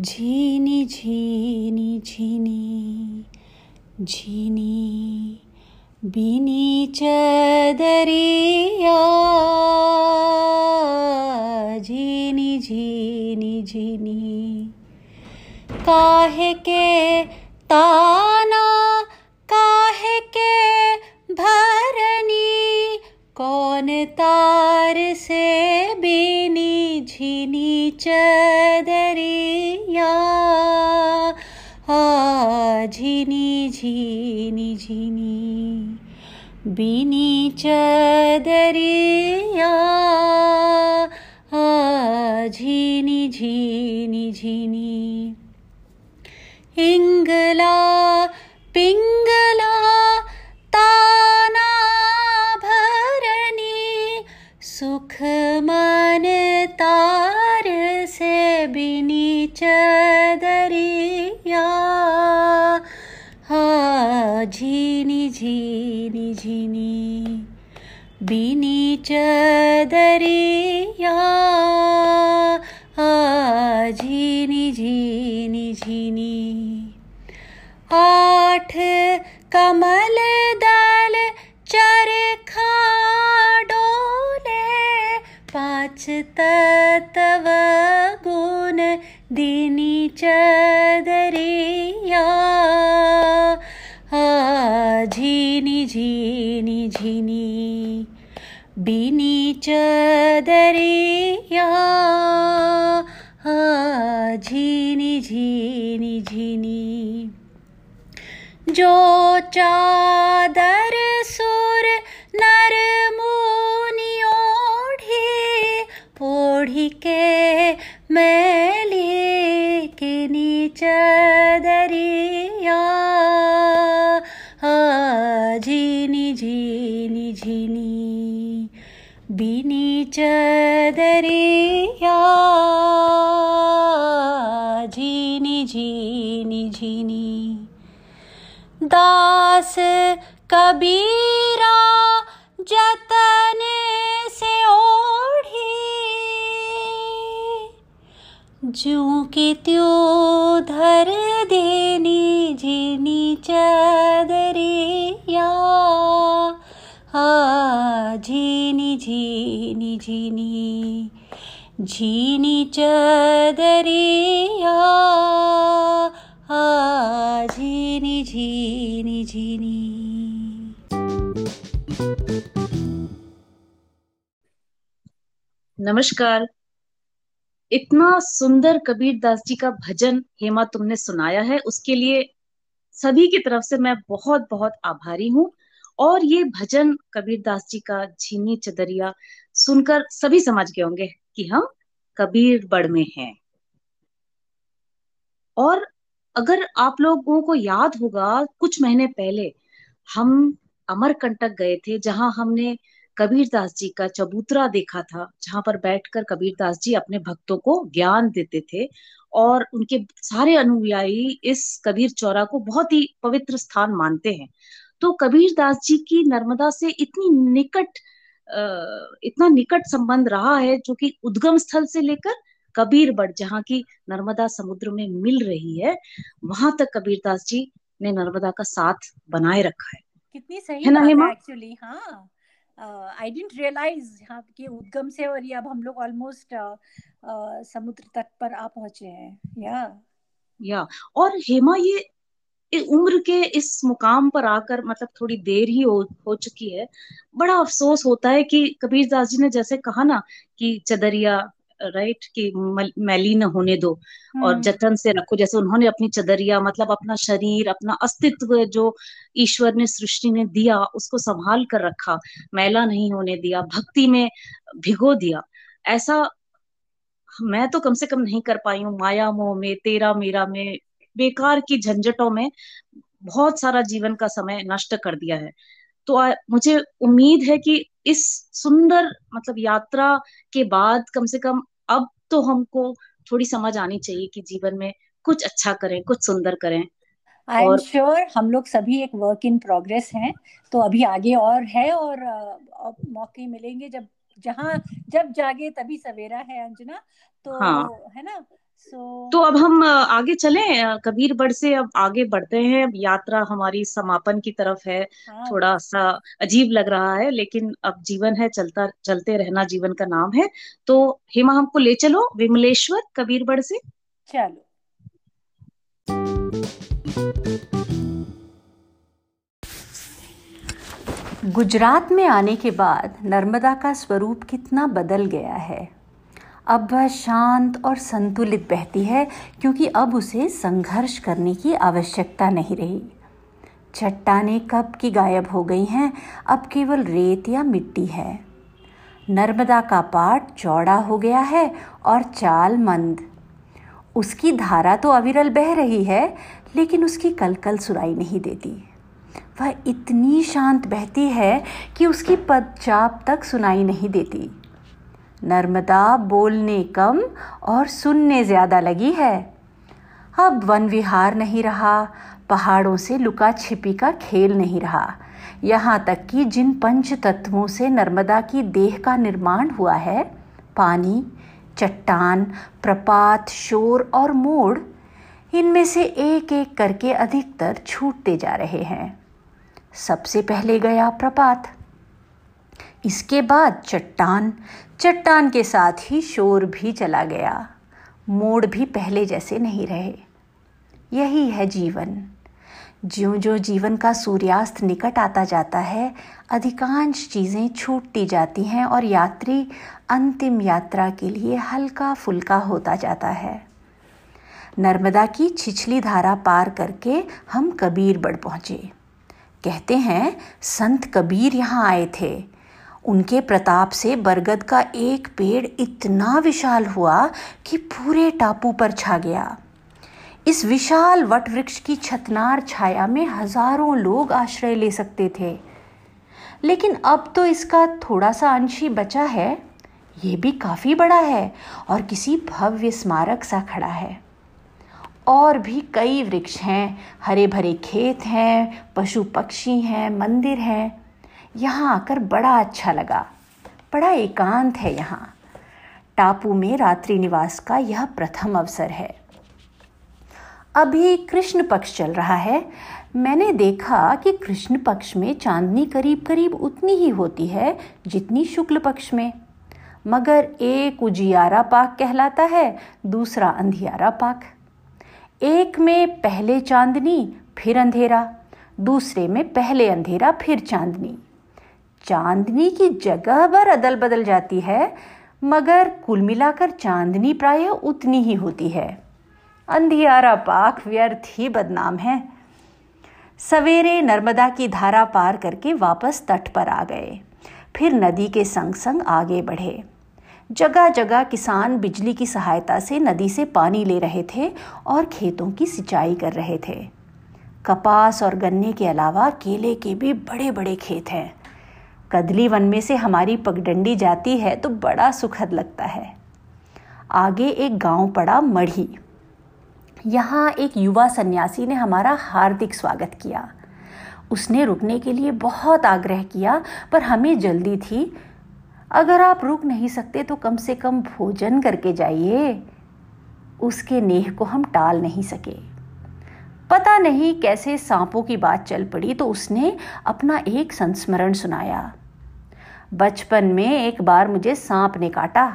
झीनी झीनी झीनी झीनी बीनी चदरिया झीनी झीनी झीनी काहे के ताना बीनी झीनी चदरिया आ झीनी झीनी झीनी बीनी चदरिया आ झीनी झीनी झीनी इंगला झीनी झीनी झीनी। बिनी चदरिया चदरिया झीनी झीनी झीनी। जो चादर चदरिया झीनी झीनी झीनी दास कबीरा जतन से ओढ़ी, जू की त्यों धर देनी झीनी चदरिया। झीनी झीनी झीनी। झीनी चदरिया। आ झीनी झीनी झीनी। नमस्कार। इतना सुंदर कबीर दास जी का भजन हेमा तुमने सुनाया है, उसके लिए सभी की तरफ़ से मैं बहुत बहुत आभारी हूँ। और ये भजन कबीर दास जी का झीनी चदरिया सुनकर सभी समझ गए होंगे कि हम कबीर बड़ में हैं। और अगर आप लोगों को याद होगा, कुछ महीने पहले हम अमरकंटक गए थे, जहाँ हमने कबीर दास जी का चबूतरा देखा था, जहाँ पर बैठकर कबीर दास जी अपने भक्तों को ज्ञान देते थे और उनके सारे अनुयायी इस कबीर चौरा को बहुत ही पवित्र स्थान मानते हैं। तो कबीर दास जी की नर्मदा से इतनी निकट इतना निकट संबंध रहा है जो कि उद्गम स्थल से लेकर कबीर बड़ जहाँ की नर्मदा समुद्र में मिल रही है वहाँ तक कबीर दास जी ने नर्मदा का साथ बनाए रखा है। कितनी सही है ना हेमा? एक्चुअली हाँ। आई डेंट रियलाइज़ यहाँ के उद्गम से और ये अब हम लोग ऑलमोस्ट समुद्र तट पर आ पहुँचे हैं। या या और हेमा ये उम्र के इस मुकाम पर आकर मतलब थोड़ी देर ही हो, हो चुकी है। बड़ा अफसोस होता है कि कबीर दास जी ने जैसे कहा ना कि चदरिया राइट कि मैली न होने दो और हम्म। जतन से रखो। जैसे उन्होंने अपनी चदरिया मतलब अपना शरीर अपना अस्तित्व जो ईश्वर ने सृष्टि ने दिया उसको संभाल कर रखा। मैला नहीं होने दिया भक्ति में भिगो दिया। ऐसा मैं तो कम से कम नहीं कर पाई हूँ। माया मोह में तेरा मेरा में बेकार की झंझटों में बहुत सारा जीवन का समय नष्ट कर दिया है। तो आ, मुझे उम्मीद है कि इस सुंदर मतलब यात्रा के बाद कम से कम अब तो हमको थोड़ी समझ आनी चाहिए कि जीवन में कुछ अच्छा करें कुछ सुंदर करें। आई एम श्योर हम लोग सभी एक वर्क इन प्रोग्रेस हैं तो अभी आगे और है और मौके मिलेंगे जब जहाँ जब जागे तभी सवेरा है अंजना तो हाँ। है ना? तो अब हम आगे चलें। कबीर बड़ से अब आगे बढ़ते हैं। अब यात्रा हमारी समापन की तरफ़ है। हाँ। थोड़ा सा अजीब लग रहा है लेकिन अब जीवन है चलता चलते रहना जीवन का नाम है। तो हेमा हमको ले चलो विमलेश्वर कबीर बड़ से। चलो। गुजरात में आने के बाद नर्मदा का स्वरूप कितना बदल गया है? अब वह शांत और संतुलित बहती है, क्योंकि अब उसे संघर्ष करने की आवश्यकता नहीं रही। चट्टाने कब की गायब हो गई हैं, अब केवल रेत या मिट्टी है। नर्मदा का पाट चौड़ा हो गया है और चाल मंद। उसकी धारा तो अविरल बह रही है, लेकिन उसकी कलकल सुनाई नहीं देती। वह इतनी शांत बहती है कि उसकी पदचाप तक सुनाई नहीं देती। नर्मदा बोलने कम और सुनने ज़्यादा लगी है। अब वन विहार नहीं रहा, पहाड़ों से लुका छिपी का खेल नहीं रहा। यहाँ तक कि जिन पंच तत्वों से नर्मदा की देह का निर्माण हुआ है, पानी, चट्टान, प्रपात, शोर और मोड़, इनमें से एक एक करके अधिकतर छूटते जा रहे हैं। सबसे पहले गया प्रपात। इसके बाद चट्टान चट्टान के साथ ही शोर भी चला गया। मोड़ भी पहले जैसे नहीं रहे। यही है जीवन। ज्यो ज्यो जीवन का सूर्यास्त निकट आता जाता है, अधिकांश चीज़ें छूटती जाती हैं और यात्री अंतिम यात्रा के लिए हल्का फुल्का होता जाता है। नर्मदा की छिछली धारा पार करके हम कबीरबड़ पहुँचे। कहते हैं, संत कबीर यहाँ आए थे। उनके प्रताप से बरगद का एक पेड़ इतना विशाल हुआ कि पूरे टापू पर छा गया। इस विशाल वट वृक्ष की छतनार छाया में हज़ारों लोग आश्रय ले सकते थे। लेकिन अब तो इसका थोड़ा सा अंश ही बचा है। ये भी काफ़ी बड़ा है और किसी भव्य स्मारक सा खड़ा है। और भी कई वृक्ष हैं। हरे भरे खेत हैं पशु पक्षी हैं, मंदिर हैं। यहाँ आकर बड़ा अच्छा लगा। बड़ा एकांत है यहाँ। टापू में रात्रि निवास का यह प्रथम अवसर है। अभी कृष्ण पक्ष चल रहा है। मैंने देखा कि कृष्ण पक्ष में चांदनी करीब करीब उतनी ही होती है जितनी शुक्ल पक्ष में। मगर एक उजियारा पाक कहलाता है, दूसरा अंधियारा पाक। एक में पहले चांदनी, फिर अंधेरा। दूसरे में पहले अंधेरा, फिर चांदनी। चांदनी की जगह पर अदल बदल जाती है, मगर कुल मिलाकर चांदनी प्राय उतनी ही होती है। अंधियारा पाक व्यर्थ ही बदनाम है। सवेरे नर्मदा की धारा पार करके वापस तट पर आ गए। फिर नदी के संग संग आगे बढ़े। जगह जगह किसान बिजली की सहायता से नदी से पानी ले रहे थे और खेतों की सिंचाई कर रहे थे। कपास और गन्ने के अलावा केले के भी बड़े बड़े खेत हैं। कदली वन में से हमारी पगडंडी जाती है तो बड़ा सुखद लगता है। आगे एक गाँव पड़ा मढ़ी। यहाँ एक युवा सन्यासी ने हमारा हार्दिक स्वागत किया। उसने रुकने के लिए बहुत आग्रह किया, पर हमें जल्दी थी। अगर आप रुक नहीं सकते तो कम से कम भोजन करके जाइए। उसके नेह को हम टाल नहीं सके। पता नहीं कैसे सांपों की बात चल पड़ी तो उसने अपना एक संस्मरण सुनाया। बचपन में एक बार मुझे सांप ने काटा।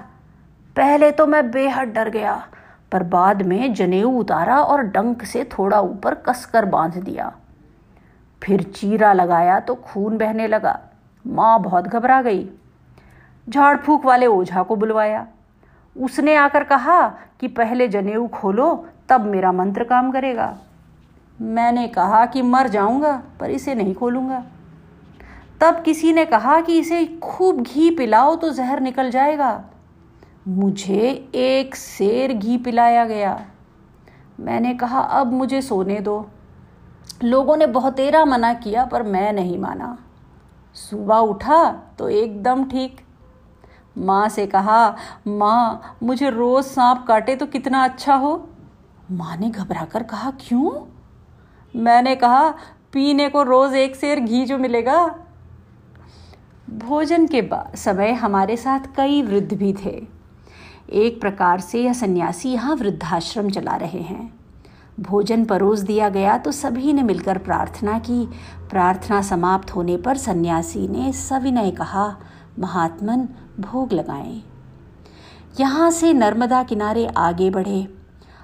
पहले तो मैं बेहद डर गया, पर बाद में जनेऊ उतारा और डंक से थोड़ा ऊपर कसकर बाँध दिया। फिर चीरा लगाया तो खून बहने लगा। माँ बहुत घबरा गई। झाड़ फूक वाले ओझा को बुलवाया। उसने आकर कहा कि पहले जनेऊ खोलो, तब मेरा मंत्र काम करेगा। मैंने कहा कि मर जाऊँगा, पर इसे नहीं खोलूँगा। तब किसी ने कहा कि इसे खूब घी पिलाओ तो जहर निकल जाएगा। मुझे एक शेर घी पिलाया गया। मैंने कहा, अब मुझे सोने दो। लोगों ने बहुतेरा मना किया, पर मैं नहीं माना। सुबह उठा तो एकदम ठीक। माँ से कहा, माँ, मुझे रोज़ सांप काटे तो कितना अच्छा हो। माँ ने घबरा कर कहा, क्यों? मैंने कहा, पीने को रोज़ एक शेर घी जो मिलेगा भोजन के समय हमारे साथ कई वृद्ध भी थे। एक प्रकार से यह सन्यासी यहाँ वृद्धाश्रम चला रहे हैं। भोजन परोस दिया गया तो सभी ने मिलकर प्रार्थना की। प्रार्थना समाप्त होने पर सन्यासी ने सविनय कहा, महात्मन, भोग लगाएँ। यहाँ से नर्मदा किनारे आगे बढ़े।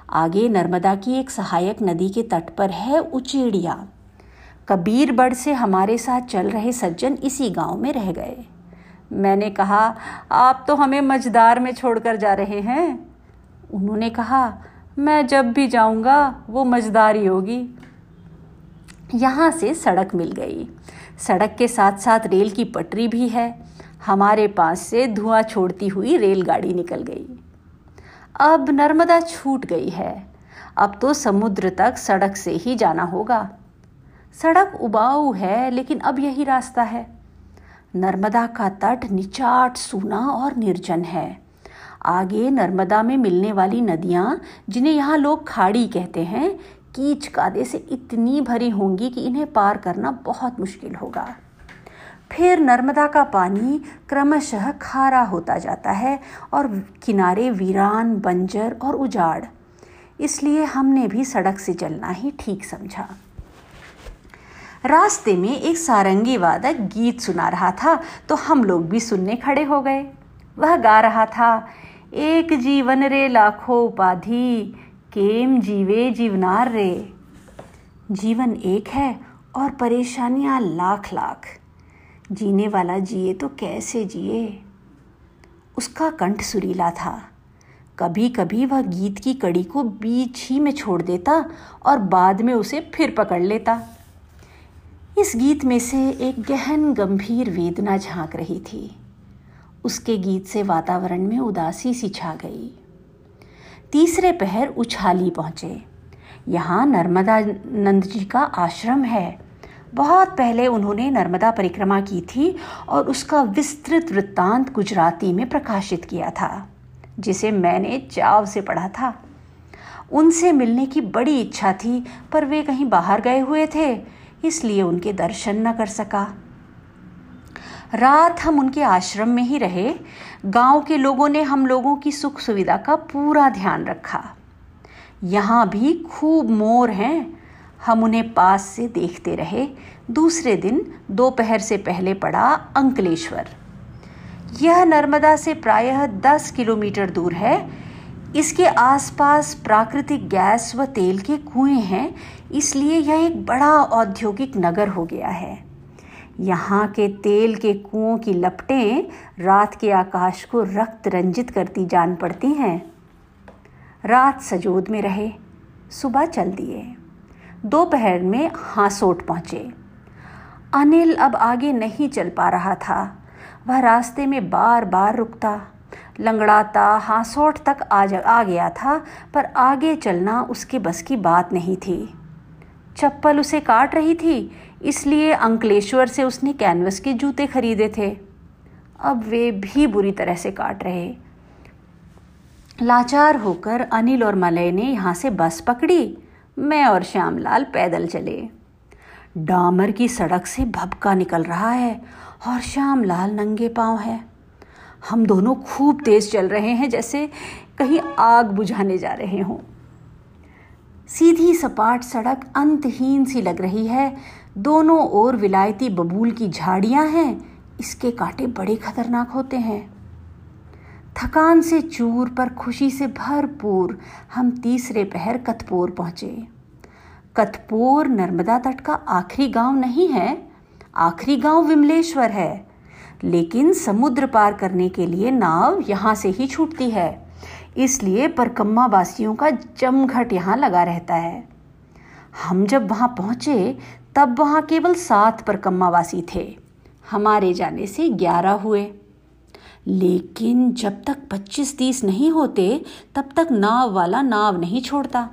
आगे नर्मदा की एक सहायक नदी के तट पर है उचेड़िया। कबीरबड़ से हमारे साथ चल रहे सज्जन इसी गाँव में रह गए। मैंने कहा, आप तो हमें मझदार में छोड़कर जा रहे हैं। उन्होंने कहा, मैं जब भी जाऊँगा, वो मझदार होगी। यहाँ से सड़क मिल गई। सड़क के साथ साथ रेल की पटरी भी है। हमारे पास से धुआँ छोड़ती हुई रेलगाड़ी निकल गई। अब नर्मदा छूट गई है। अब तो समुद्र तक सड़क से ही जाना होगा। सड़क उबाऊ है, लेकिन अब यही रास्ता है। नर्मदा का तट निचाट, सूना और निर्जन है। आगे नर्मदा में मिलने वाली नदियाँ, जिन्हें यहाँ लोग खाड़ी कहते हैं, कीच कादे से इतनी भरी होंगी कि इन्हें पार करना बहुत मुश्किल होगा। फिर नर्मदा का पानी क्रमशः खारा होता जाता है और किनारे वीरान, बंजर और उजाड़। इसलिए हमने भी सड़क से चलना ही ठीक समझा। रास्ते में एक सारंगी वादक गीत सुना रहा था तो हम लोग भी सुनने खड़े हो गए। वह गा रहा था, एक जीवन रे लाखों उपाधि, केम जीवे जीवनार रे। जीवन एक है और परेशानियाँ लाख लाख। जीने वाला जिए तो कैसे जिए? उसका कंठ सुरीला था। कभी कभी वह गीत की कड़ी को बीच ही में छोड़ देता और बाद में उसे फिर पकड़ लेता। इस गीत में से एक गहन गंभीर वेदना झाँक रही थी। उसके गीत से वातावरण में उदासी सी छा गई। तीसरे पहर उछाली पहुँचे। यहाँ नर्मदा नंद जी का आश्रम है। बहुत पहले उन्होंने नर्मदा परिक्रमा की थी और उसका विस्तृत वृत्तांत गुजराती में प्रकाशित किया था, जिसे मैंने चाव से पढ़ा था। उनसे मिलने की बड़ी इच्छा थी, पर वे कहीं बाहर गए हुए थे। इसलिए उनके दर्शन न कर सका। रात हम उनके आश्रम में ही रहे। गाँव के लोगों ने हम लोगों की सुख सुविधा का पूरा ध्यान रखा। यहाँ भी खूब मोर हैं। हम उन्हें पास से देखते रहे। दूसरे दिन दोपहर से पहले पड़ा अंकलेश्वर। यह नर्मदा से प्रायः दस किलोमीटर दूर है। इसके आसपास प्राकृतिक गैस व तेल के कुएँ हैं, इसलिए यह एक बड़ा औद्योगिक नगर हो गया है। यहाँ के तेल के कुओं की लपटें रात के आकाश को रक्त रंजित करती जान पड़ती हैं। रात सजोद में रहे, सुबह चल दिए। दोपहर में हासोट पहुँचे। अनिल अब आगे नहीं चल पा रहा था। वह रास्ते में बार बार रुकता लंगड़ाता हासोट तक आ जा, आ गया था, पर आगे चलना उसके बस की बात नहीं थी। चप्पल उसे काट रही थी, इसलिए अंकलेश्वर से उसने कैनवस के जूते खरीदे थे। अब वे भी बुरी तरह से काट रहे। लाचार होकर अनिल और मलय ने यहाँ से बस पकड़ी। मैं और श्यामलाल पैदल चले। डामर की सड़क से भबका निकल रहा है, और श्यामलाल नंगे पाँव है। हम दोनों खूब तेज चल रहे हैं, जैसे कहीं आग बुझाने जा रहे हों। सीधी सपाट सड़क अंतहीन सी लग रही है। दोनों ओर विलायती बबूल की झाड़ियाँ हैं। इसके कांटे बड़े खतरनाक होते हैं। थकान से चूर पर खुशी से भरपूर हम तीसरे पहर कतपोर पहुँचे। कतपोर नर्मदा तट का आखिरी गाँव नहीं है, आखिरी गाँव विमलेश्वर है। लेकिन समुद्र पार करने के लिए नाव यहाँ से ही छूटती है। इसलिए परकम्मा वासियों का जमघट यहाँ लगा रहता है। हम जब वहाँ पहुँचे, तब वहाँ केवल सात परकम्मा वासी थे। हमारे जाने से ग्यारह हुए। लेकिन जब तक पच्चीस तीस नहीं होते, तब तक नाव वाला नाव नहीं छोड़ता।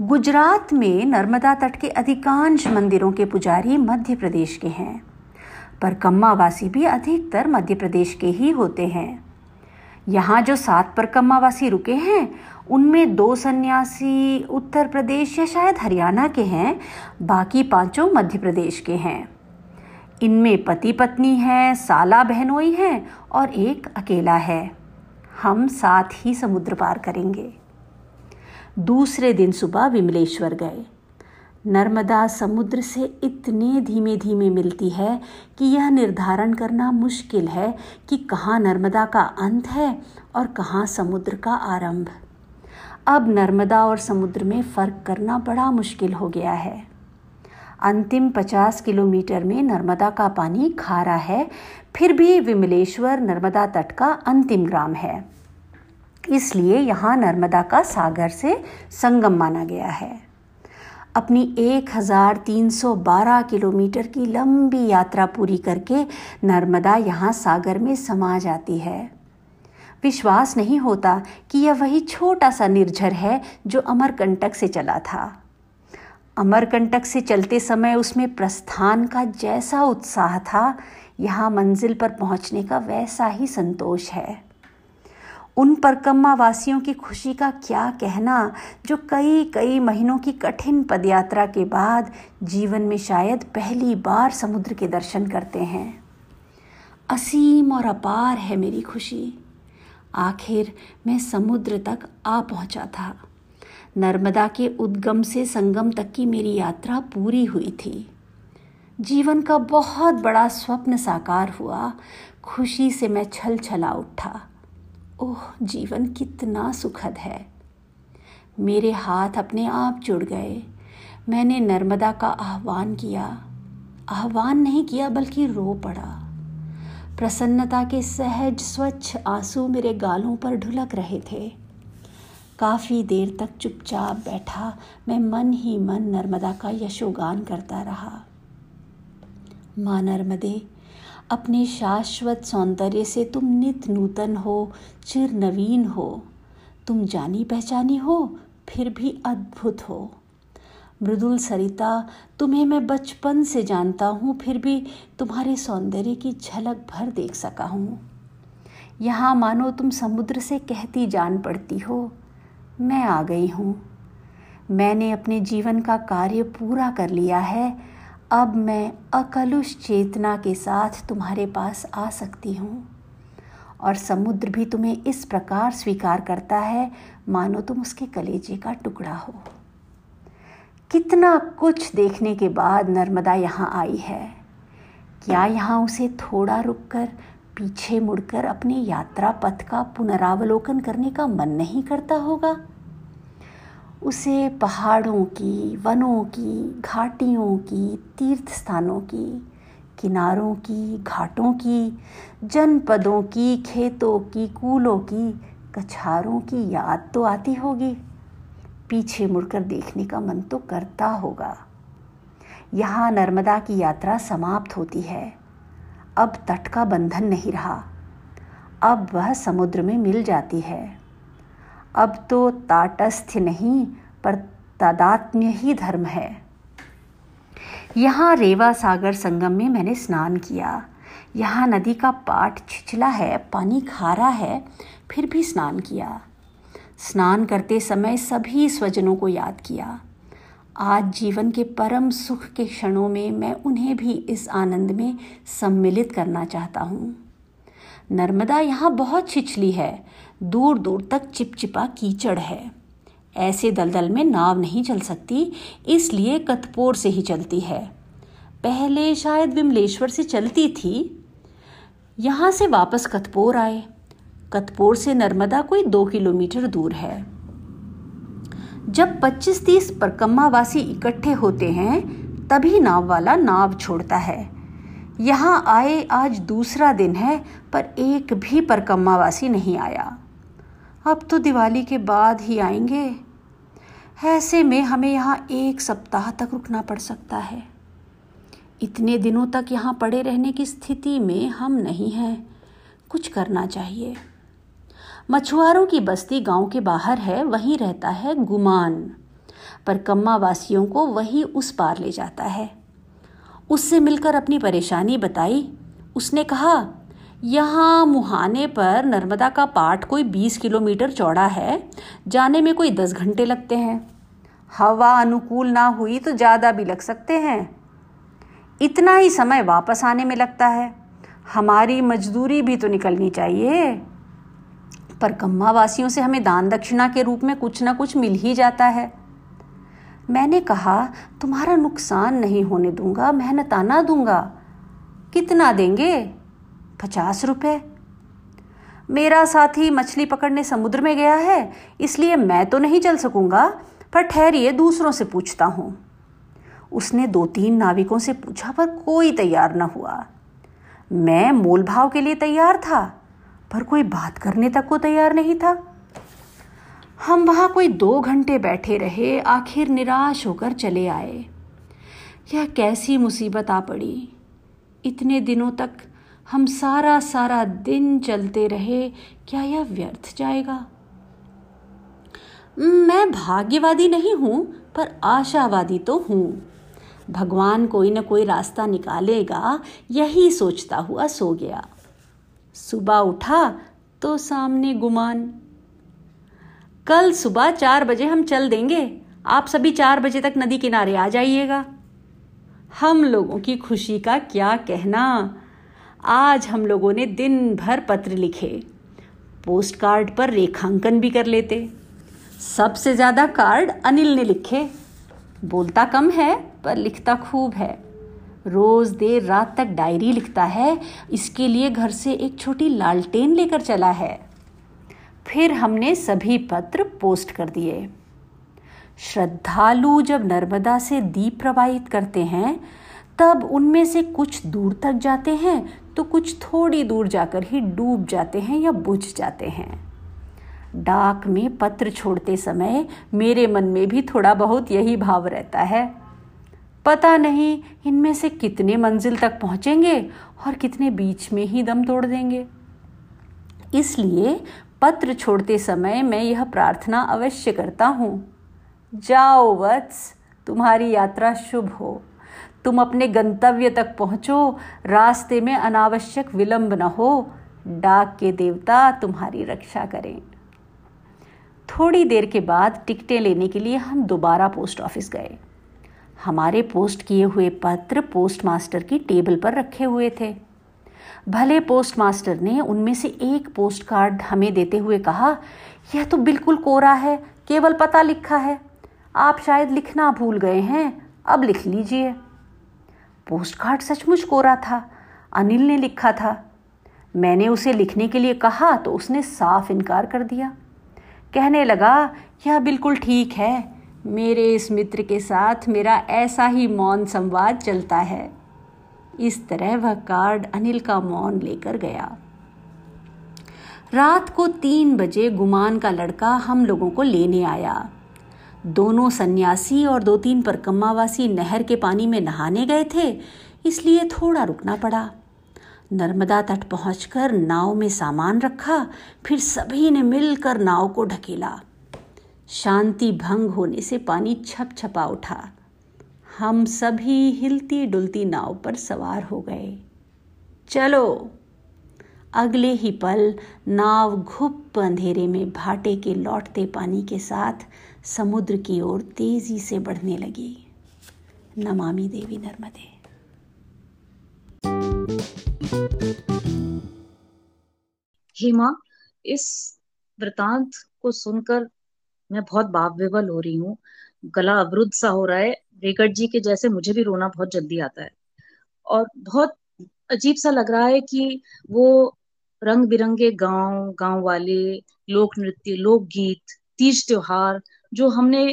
गुजरात में नर्मदा तट के अधिकांश मंदिरों के पुजारी मध्य प्रदेश के हैं। पर कम्मावासी भी अधिकतर मध्य प्रदेश के ही होते हैं। यहाँ जो सात पर कम्मावासी रुके हैं, उनमें दो सन्यासी उत्तर प्रदेश या शायद हरियाणा के हैं, बाकी पाँचों मध्य प्रदेश के हैं। इनमें पति पत्नी हैं, साला बहनोई हैं और एक अकेला है। हम साथ ही समुद्र पार करेंगे। दूसरे दिन सुबह विमलेश्वर गए। नर्मदा समुद्र से इतने धीमे धीमे मिलती है कि यह निर्धारण करना मुश्किल है कि कहाँ नर्मदा का अंत है और कहाँ समुद्र का आरंभ। अब नर्मदा और समुद्र में फ़र्क करना बड़ा मुश्किल हो गया है। अंतिम 50 किलोमीटर में नर्मदा का पानी खारा है, फिर भी विमलेश्वर नर्मदा तट का अंतिम ग्राम है। इसलिए यहाँ नर्मदा का सागर से संगम माना गया है। अपनी 1312 किलोमीटर की लंबी यात्रा पूरी करके नर्मदा यहाँ सागर में समा जाती है। विश्वास नहीं होता कि यह वही छोटा सा निर्झर है जो अमरकंटक से चला था। अमरकंटक से चलते समय उसमें प्रस्थान का जैसा उत्साह था, यहाँ मंजिल पर पहुँचने का वैसा ही संतोष है। उन परकम्मा वासियों की खुशी का क्या कहना, जो कई कई महीनों की कठिन पदयात्रा के बाद जीवन में शायद पहली बार समुद्र के दर्शन करते हैं। असीम और अपार है मेरी खुशी। आखिर मैं समुद्र तक आ पहुँचा था। नर्मदा के उद्गम से संगम तक की मेरी यात्रा पूरी हुई थी। जीवन का बहुत बड़ा स्वप्न साकार हुआ। खुशी से मैं छल छला उठा। ओह, जीवन कितना सुखद है। मेरे हाथ अपने आप जुड़ गए। मैंने नर्मदा का आह्वान किया। आह्वान नहीं किया, बल्कि रो पड़ा। प्रसन्नता के सहज, स्वच्छ आँसू मेरे गालों पर ढुलक रहे थे। काफ़ी देर तक चुपचाप बैठा, मैं मन ही मन नर्मदा का यशोगान करता रहा। माँ नर्मदे अपने शाश्वत सौंदर्य से तुम नित नूतन हो, चिर नवीन हो। तुम जानी पहचानी हो, फिर भी अद्भुत हो। मृदुल सरिता, तुम्हें मैं बचपन से जानता हूँ, फिर भी तुम्हारे सौंदर्य की झलक भर देख सका हूँ। यहाँ मानो तुम समुद्र से कहती जान पड़ती हो। मैं आ गई हूँ। मैंने अपने जीवन का कार्य पूरा कर लिया है। अब मैं अकलुष चेतना के साथ तुम्हारे पास आ सकती हूँ। और समुद्र भी तुम्हें इस प्रकार स्वीकार करता है, मानो तुम उसके कलेजे का टुकड़ा हो। कितना कुछ देखने के बाद नर्मदा यहाँ आई है। क्या यहाँ उसे थोड़ा रुककर, पीछे मुड़कर अपने यात्रा पथ का पुनरावलोकन करने का मन नहीं करता होगा? उसे पहाड़ों की, वनों की, घाटियों की तीर्थ स्थानों की, किनारों की, घाटों की, जनपदों की, खेतों की, कूलों की, कछारों की याद तो आती होगी। पीछे मुड़कर देखने का मन तो करता होगा। यहाँ नर्मदा की यात्रा समाप्त होती है। अब तट का बंधन नहीं रहा। अब वह समुद्र में मिल जाती है। अब तो ताटस्थ्य नहीं, पर तादात्म्य ही धर्म है। यहाँ रेवा सागर संगम में मैंने स्नान किया। यहाँ नदी का पाट छिछला है, पानी खारा है, फिर भी स्नान किया। स्नान करते समय सभी स्वजनों को याद किया। आज जीवन के परम सुख के क्षणों में मैं उन्हें भी इस आनंद में सम्मिलित करना चाहता हूँ। नर्मदा यहाँ बहुत छिछली है दूर दूर तक चिपचिपा कीचड़ है। ऐसे दलदल में नाव नहीं चल सकती, इसलिए कथपोर से ही चलती है। पहले शायद विमलेश्वर से चलती थी। यहाँ से वापस कथपोर आए। कतपोर से नर्मदा कोई दो किलोमीटर दूर है। जब 25-30 परकम्मावासी इकट्ठे होते हैं, तभी नाव वाला नाव छोड़ता है। यहाँ आए आज दूसरा दिन है, पर एक भी परकम्मावासी नहीं आया। अब तो दिवाली के बाद ही आएँगे। ऐसे में हमें यहाँ एक सप्ताह तक रुकना पड़ सकता है। इतने दिनों तक यहाँ पड़े रहने की स्थिति में हम नहीं हैं। कुछ करना चाहिए। मछुआरों की बस्ती गाँव के बाहर है, वहीं रहता है गुमान। पर कम्मा वासियों को वही उस पार ले जाता है। उससे मिलकर अपनी परेशानी बताई। उसने कहा यहाँ मुहाने पर नर्मदा का पाट कोई बीस किलोमीटर चौड़ा है। जाने में कोई दस घंटे लगते हैं। हवा अनुकूल ना हुई तो ज़्यादा भी लग सकते हैं। इतना ही समय वापस आने में लगता है। हमारी मजदूरी भी तो निकलनी चाहिए। पर कम्मा वासियों से हमें दान दक्षिणा के रूप में कुछ ना कुछ मिल ही जाता है। मैंने कहा, तुम्हारा नुकसान नहीं होने दूँगा मेहनत आना दूँगा। कितना देंगे? पचास रुपये मेरा साथी मछली पकड़ने समुद्र में गया है, इसलिए मैं तो नहीं चल सकूँगा, पर ठहरिए, दूसरों से पूछता हूँ। उसने दो तीन नाविकों से पूछा, पर कोई तैयार न हुआ। मैं मोल भाव के लिए तैयार था, पर कोई बात करने तक को तैयार नहीं था। हम वहाँ कोई दो घंटे बैठे रहे, आखिर निराश होकर चले आए। यह कैसी मुसीबत आ पड़ी? इतने दिनों तक हम सारा सारा दिन चलते रहे, क्या यह व्यर्थ जाएगा? मैं भाग्यवादी नहीं हूँ, पर आशावादी तो हूँ। भगवान कोई न कोई रास्ता निकालेगा, यही सोचता हुआ सो गया। सुबह उठा तो सामने गुमान। कल सुबह चार बजे हम चल देंगे, आप सभी चार बजे तक नदी किनारे आ जाइएगा। हम लोगों की खुशी का क्या कहना? आज हम लोगों ने दिन भर पत्र लिखे पोस्ट कार्ड पर रेखांकन भी कर लेते। सबसे ज़्यादा कार्ड अनिल ने लिखे। बोलता कम है, पर लिखता खूब है। रोज़ देर रात तक डायरी लिखता है, इसके लिए घर से एक छोटी लालटेन लेकर चला है। फिर हमने सभी पत्र पोस्ट कर दिए। श्रद्धालु जब नर्मदा से दीप प्रवाहित करते हैं, तब उनमें से कुछ दूर तक जाते हैं तो कुछ थोड़ी दूर जाकर ही डूब जाते हैं या बुझ जाते हैं। डाक में पत्र छोड़ते समय मेरे मन में भी थोड़ा बहुत यही भाव रहता है। पता नहीं इनमें से कितने मंजिल तक पहुँचेंगे और कितने बीच में ही दम तोड़ देंगे। इसलिए पत्र छोड़ते समय मैं यह प्रार्थना अवश्य करता हूँ। जाओ वत्स, तुम्हारी यात्रा शुभ हो। तुम अपने गंतव्य तक पहुंचो, रास्ते में अनावश्यक विलंब न हो, डाक के देवता तुम्हारी रक्षा करें। थोड़ी देर के बाद टिकटें लेने के लिए हम दोबारा पोस्ट ऑफ़िस गए। हमारे पोस्ट किए हुए पत्र पोस्ट मास्टर की टेबल पर रखे हुए थे। भले पोस्ट मास्टर ने उनमें से एक पोस्ट कार्ड हमें देते हुए कहा, यह तो बिल्कुल कोरा है, केवल पता लिखा है। आप शायद लिखना भूल गए हैं, अब लिख लीजिए। पोस्ट कार्ड सचमुच कोरा था। अनिल ने लिखा था, मैंने उसे लिखने के लिए कहा तो उसने साफ़ इनकार कर दिया। कहने लगा, यह बिल्कुल ठीक है। मेरे इस मित्र के साथ मेरा ऐसा ही मौन संवाद चलता है। इस तरह वह कार्ड अनिल का मौन लेकर गया। रात को तीन बजे गुमान का लड़का हम लोगों को लेने आया। दोनों सन्यासी और दो तीन परकम्मावासी नहर के पानी में नहाने गए थे, इसलिए थोड़ा रुकना पड़ा। नर्मदा तट पहुंचकर नाव में सामान रखा, फिर सभी ने मिलकर नाव को ढकेला। शांति भंग होने से पानी छप छपा उठा। हम सभी हिलती डुलती नाव पर सवार हो गए। चलो। अगले ही पल नाव घुप अंधेरे में भाटे के लौटते पानी के साथ समुद्र की ओर तेज़ी से बढ़ने लगी। नमामि देवी नर्मदे। हेमा, इस वृतांत को सुनकर मैं बहुत बाप विवल हो रही हूँ। गला अवरुद्ध सा हो रहा है। वेगट जी के जैसे मुझे भी रोना बहुत जल्दी आता है। और बहुत अजीब सा लग रहा है कि वो रंग बिरंगे गाँव गाँव वाले, लोक नृत्य, लोकगीत, तीज त्योहार जो हमने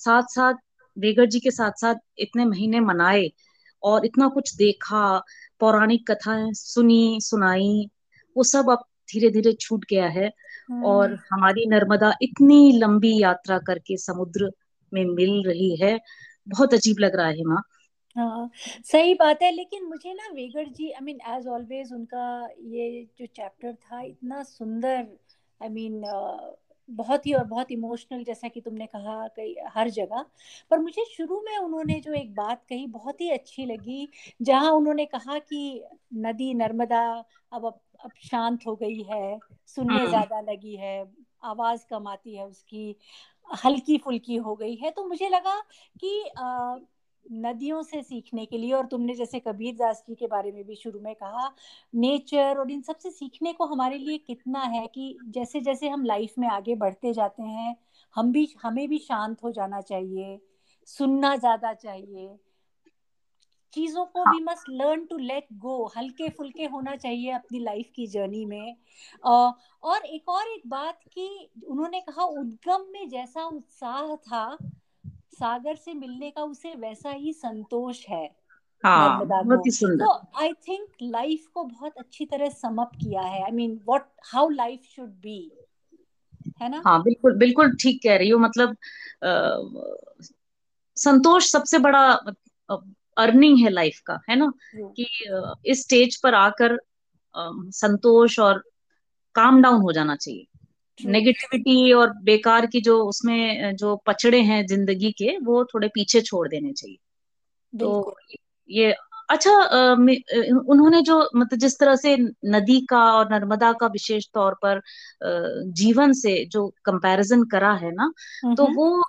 साथ साथ वेगट जी के साथ साथ इतने महीने मनाए और इतना कुछ देखा पौराणिक कथाएँ सुनी सुनाई वो सब अब धीरे धीरे छूट गया है और हम्म हमारी नर्मदा इतनी लंबी यात्रा करके समुद्र में मिल रही है। बहुत अजीब लग रहा है माँ हाँ सही बात है लेकिन मुझे ना वेगर जी आई मीन एज ऑलवेज उनका ये जो चैप्टर था इतना सुंदर आई I मीन mean, बहुत ही और बहुत इमोशनल जैसा कि तुमने कहा कई हर जगह। पर मुझे शुरू में उन्होंने जो एक बात कही बहुत ही अच्छी लगी जहाँ उन्होंने कहा कि नदी नर्मदा अब अब, अब शांत हो गई है सुनने हम्म। ज़्यादा लगी है आवाज़ कम आती है उसकी हल्की फुल्की हो गई है। तो मुझे लगा कि आ, नदियों से सीखने के लिए और तुमने जैसे कबीर दास जी के बारे में भी शुरू में कहा नेचर और इन सबसे सीखने को हमारे लिए कितना है कि जैसे जैसे हम लाइफ में आगे बढ़ते जाते हैं हम भी हमें भी शांत हो जाना चाहिए सुनना ज़्यादा चाहिए। चीज़ों को भी must learn to let go हल्के फुल्के होना चाहिए अपनी लाइफ की जर्नी में। और एक और एक बात कि उन्होंने कहा उद्गम में जैसा उत्साह था सागर से मिलने का उसे वैसा ही संतोष है। हाँ तो आई थिंक लाइफ को बहुत अच्छी तरह समअप किया है। I mean what how life should be है ना? हाँ बिल्कुल बिल्कुल ठीक कह रही हो। मतलब आ, संतोष सबसे बड़ा अर्निंग है लाइफ का है ना? कि इस स्टेज पर आकर संतोष और काम डाउन हो जाना चाहिए। नेगेटिविटी और बेकार की जो उसमें जो पचड़े हैं ज़िंदगी के वो थोड़े पीछे छोड़ देने चाहिए। तो ये अच्छा उन्होंने जो मतलब जिस तरह से नदी का और नर्मदा का विशेष तौर पर जीवन से जो कंपैरिजन करा है ना तो वो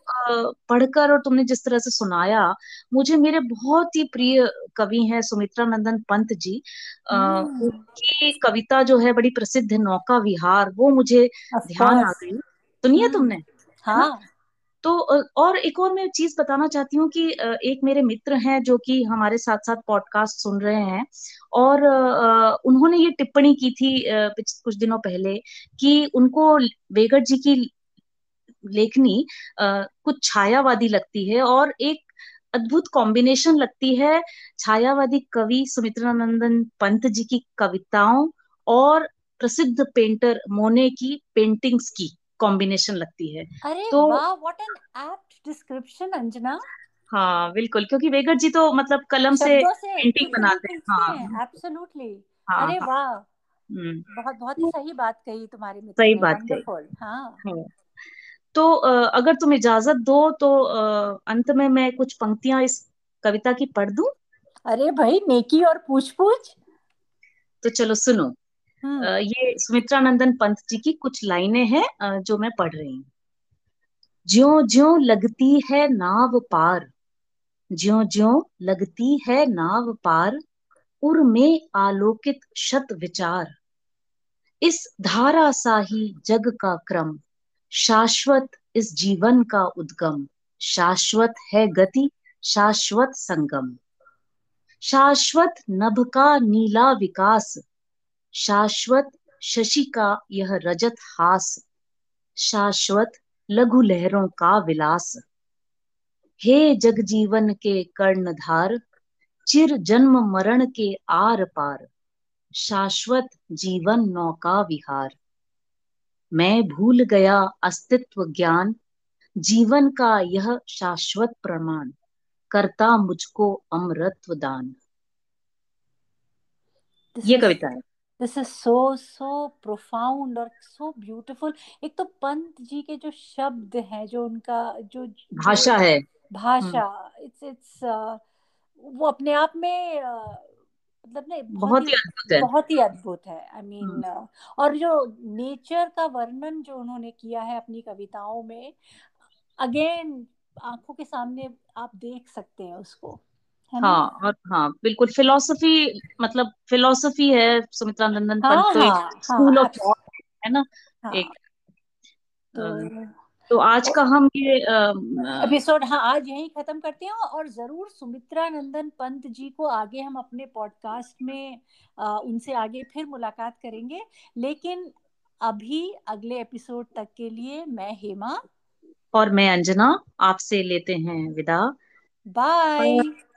पढ़कर और तुमने जिस तरह से सुनाया मुझे मेरे बहुत ही प्रिय कवि हैं सुमित्रा नंदन पंत जी। हम्म। उनकी कविता जो है बड़ी प्रसिद्ध नौका विहार वो मुझे ध्यान आ गई। सुनिए हम्म। तुमने? हाँ। तो और एक और मैं चीज़ बताना चाहती हूँ कि एक मेरे मित्र हैं जो कि हमारे साथ साथ पॉडकास्ट सुन रहे हैं और उन्होंने ये टिप्पणी की थी कुछ दिनों पहले कि उनको वेगड़ जी की लेखनी कुछ छायावादी लगती है और एक अद्भुत कॉम्बिनेशन लगती है छायावादी कवि सुमित्रानंदन पंत जी की कविताओं और प्रसिद्ध पेंटर मोने की पेंटिंग्स की। कॉम्बिनेशन लगती है। अरे तो what an apt description Anjana. हाँ बिल्कुल क्योंकि वेगर जी तो मतलब कलम से, से पेंटिंग बनाते हैं। हाँ। एब्सोल्युटली हाँ, अरे हाँ, वाह। हम्म। बहुत बहुत ही सही बात कही तुम्हारे मित्र सही बात कही। हाँ, हाँ। तो अगर तुम इजाज़त दो तो अंत में मैं कुछ पंक्तियाँ इस कविता की पढ़ दूँ? अरे भाई नेकी और पूछ पूछ तो चलो सुनो। हम्म। ये सुमित्रा नंदन पंत जी की कुछ लाइनें हैं जो मैं पढ़ रही हूँ। ज्यो ज्यो लगती है नाव पार, ज्यो ज्यो लगती है नाव पार, उर में आलोकित शत विचार। इस धारा सा ही जग का क्रम, शाश्वत इस जीवन का उद्गम, शाश्वत है गति, शाश्वत संगम। शाश्वत नभ का नीला विकास शाश्वत शशि का यह रजत हास शाश्वत लघु लहरों का विलास। हे जग जीवन के कर्णधार चिर जन्म मरण के आर पार शाश्वत जीवन नौका विहार। मैं भूल गया अस्तित्व ज्ञान जीवन का यह शाश्वत प्रमाण करता मुझको अमृत्व दान ये कविता है। This is so so profound और सो ब्यूटीफुल। एक तो पंत जी के जो शब्द हैं जो उनका जो भाषा है। भाषा इट्स इट्स uh, वो अपने आप में uh, मतलब ने बहुत ही अद्भुत है। बहुत ही अद्भुत है। I I mean mean, uh, और जो नेचर का वर्णन जो उन्होंने किया है अपनी कविताओं में अगेन आँखों के सामने आप देख सकते हैं उसको। हाँ और हाँ बिल्कुल फिलोसफी मतलब फिलोसफी है सुमित्रा नंदन हाँ, पंत तो हाँ, एक स्कूल ऑफ़ थॉट है ना हाँ, एक तो, तो आज का हम ये एपिसोड हाँ आज यही खत्म करते हैं और ज़रूर सुमित्रा नंदन पंत जी को आगे हम अपने पॉडकास्ट में आ, उनसे आगे फिर मुलाकात करेंगे। लेकिन अभी अगले एपिसोड तक के लिए मैं हेमा और मैं अंजना आपसे लेते हैं विदा। बाय।